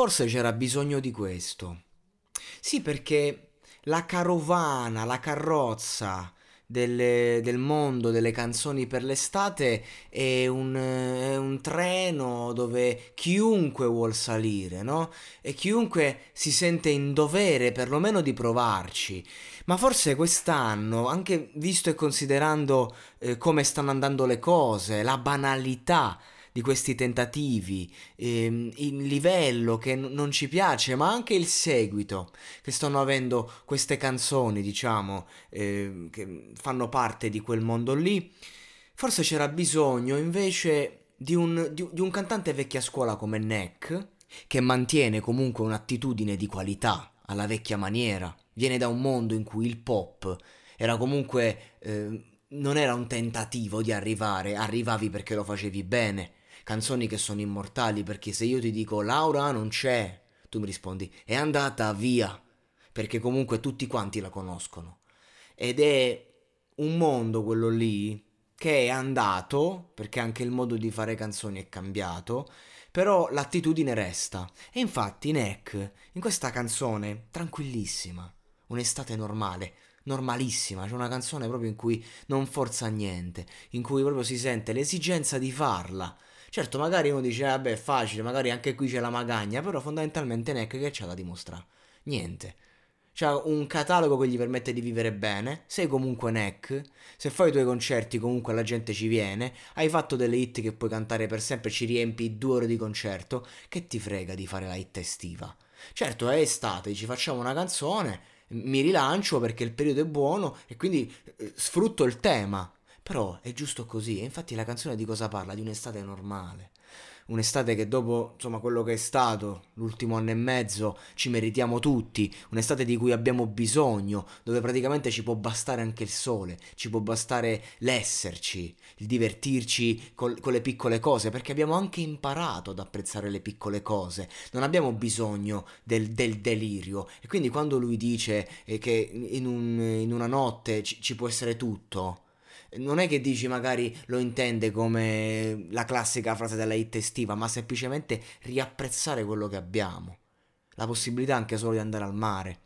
Forse c'era bisogno di questo. Sì, perché la carovana, la carrozza delle- del mondo delle canzoni per l'estate è un, è un treno dove chiunque vuol salire, no? E chiunque si sente in dovere perlomeno di provarci. Ma forse quest'anno, anche visto e considerando eh, come stanno andando le cose, la banalità di questi tentativi, ehm, il livello che n- non ci piace, ma anche il seguito che stanno avendo queste canzoni, diciamo, ehm, che fanno parte di quel mondo lì, forse c'era bisogno invece di un, di- di un cantante vecchia scuola come Neck, che mantiene comunque un'attitudine di qualità alla vecchia maniera, viene da un mondo in cui il pop era comunque... eh, non era un tentativo di arrivare, arrivavi perché lo facevi bene. Canzoni che sono immortali perché se io ti dico Laura non c'è, tu mi rispondi è andata via, perché comunque tutti quanti la conoscono. Ed è un mondo quello lì che è andato, perché anche il modo di fare canzoni è cambiato, però l'attitudine resta. E infatti Neck, in questa canzone, tranquillissima, un'estate normale, normalissima, c'è una canzone proprio in cui non forza niente, in cui proprio si sente l'esigenza di farla. Certo, magari uno dice, vabbè, è facile, magari anche qui c'è la magagna, però fondamentalmente Neck che c'ha da dimostrare? Niente. C'ha un catalogo che gli permette di vivere bene, sei comunque Neck, se fai i tuoi concerti comunque la gente ci viene, hai fatto delle hit che puoi cantare per sempre, ci riempi due ore di concerto, che ti frega di fare la hit estiva? Certo, è estate, ci facciamo una canzone, mi rilancio perché il periodo è buono e quindi eh, sfrutto il tema. Però è giusto così, e infatti la canzone di cosa parla? Di un'estate normale. Un'estate che dopo, insomma, quello che è stato l'ultimo anno e mezzo ci meritiamo tutti, un'estate di cui abbiamo bisogno, dove praticamente ci può bastare anche il sole, ci può bastare l'esserci, il divertirci col- con le piccole cose, perché abbiamo anche imparato ad apprezzare le piccole cose, non abbiamo bisogno del, del delirio. E quindi quando lui dice eh, che in, un- in una notte ci- ci può essere tutto, non è che dici magari lo intende come la classica frase della hit estiva, ma semplicemente riapprezzare quello che abbiamo. La possibilità anche solo di andare al mare.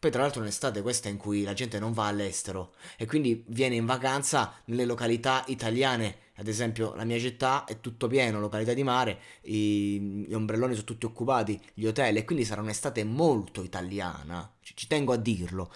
Poi tra l'altro un'estate questa in cui la gente non va all'estero e quindi viene in vacanza nelle località italiane, ad esempio la mia città è tutto pieno, località di mare, i- gli ombrelloni sono tutti occupati, gli hotel e quindi sarà un'estate molto italiana, ci, ci tengo a dirlo.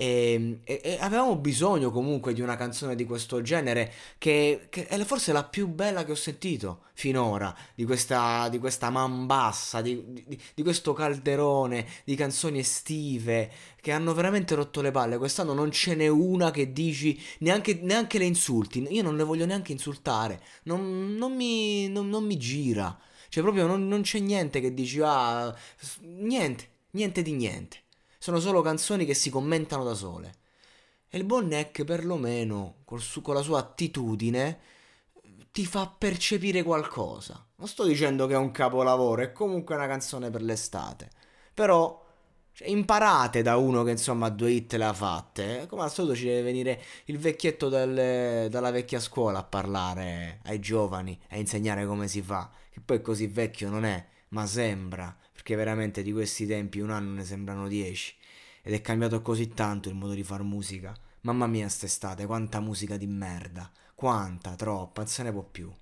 E, e- e avevamo bisogno comunque di una canzone di questo genere che, che è forse la più bella che ho sentito finora, di questa, di questa man bassa, di, di- di questo calderone di canzoni estive che hanno veramente rotto le palle. Quest'anno non ce n'è una che dici neanche, neanche le insulti. Io non le voglio neanche insultare, non, non mi, non- non mi gira. Cioè proprio non, c'è niente che dici, ah, niente, niente di niente. Sono solo canzoni che si commentano da sole. E il buon Neck, perlomeno, su- con la sua attitudine, ti fa percepire qualcosa. Non sto dicendo che è un capolavoro, è comunque una canzone per l'estate. Però cioè, imparate da uno che insomma due hit le ha fatte. Come al solito ci deve venire il vecchietto del- dalla vecchia scuola a parlare ai giovani, a insegnare come si fa. Che poi così vecchio non è, ma sembra. Perché veramente di questi tempi un anno ne sembrano dieci. Ed è cambiato così tanto il modo di far musica. Mamma mia, st'estate, quanta musica di merda. Quanta, troppa, non se ne può più.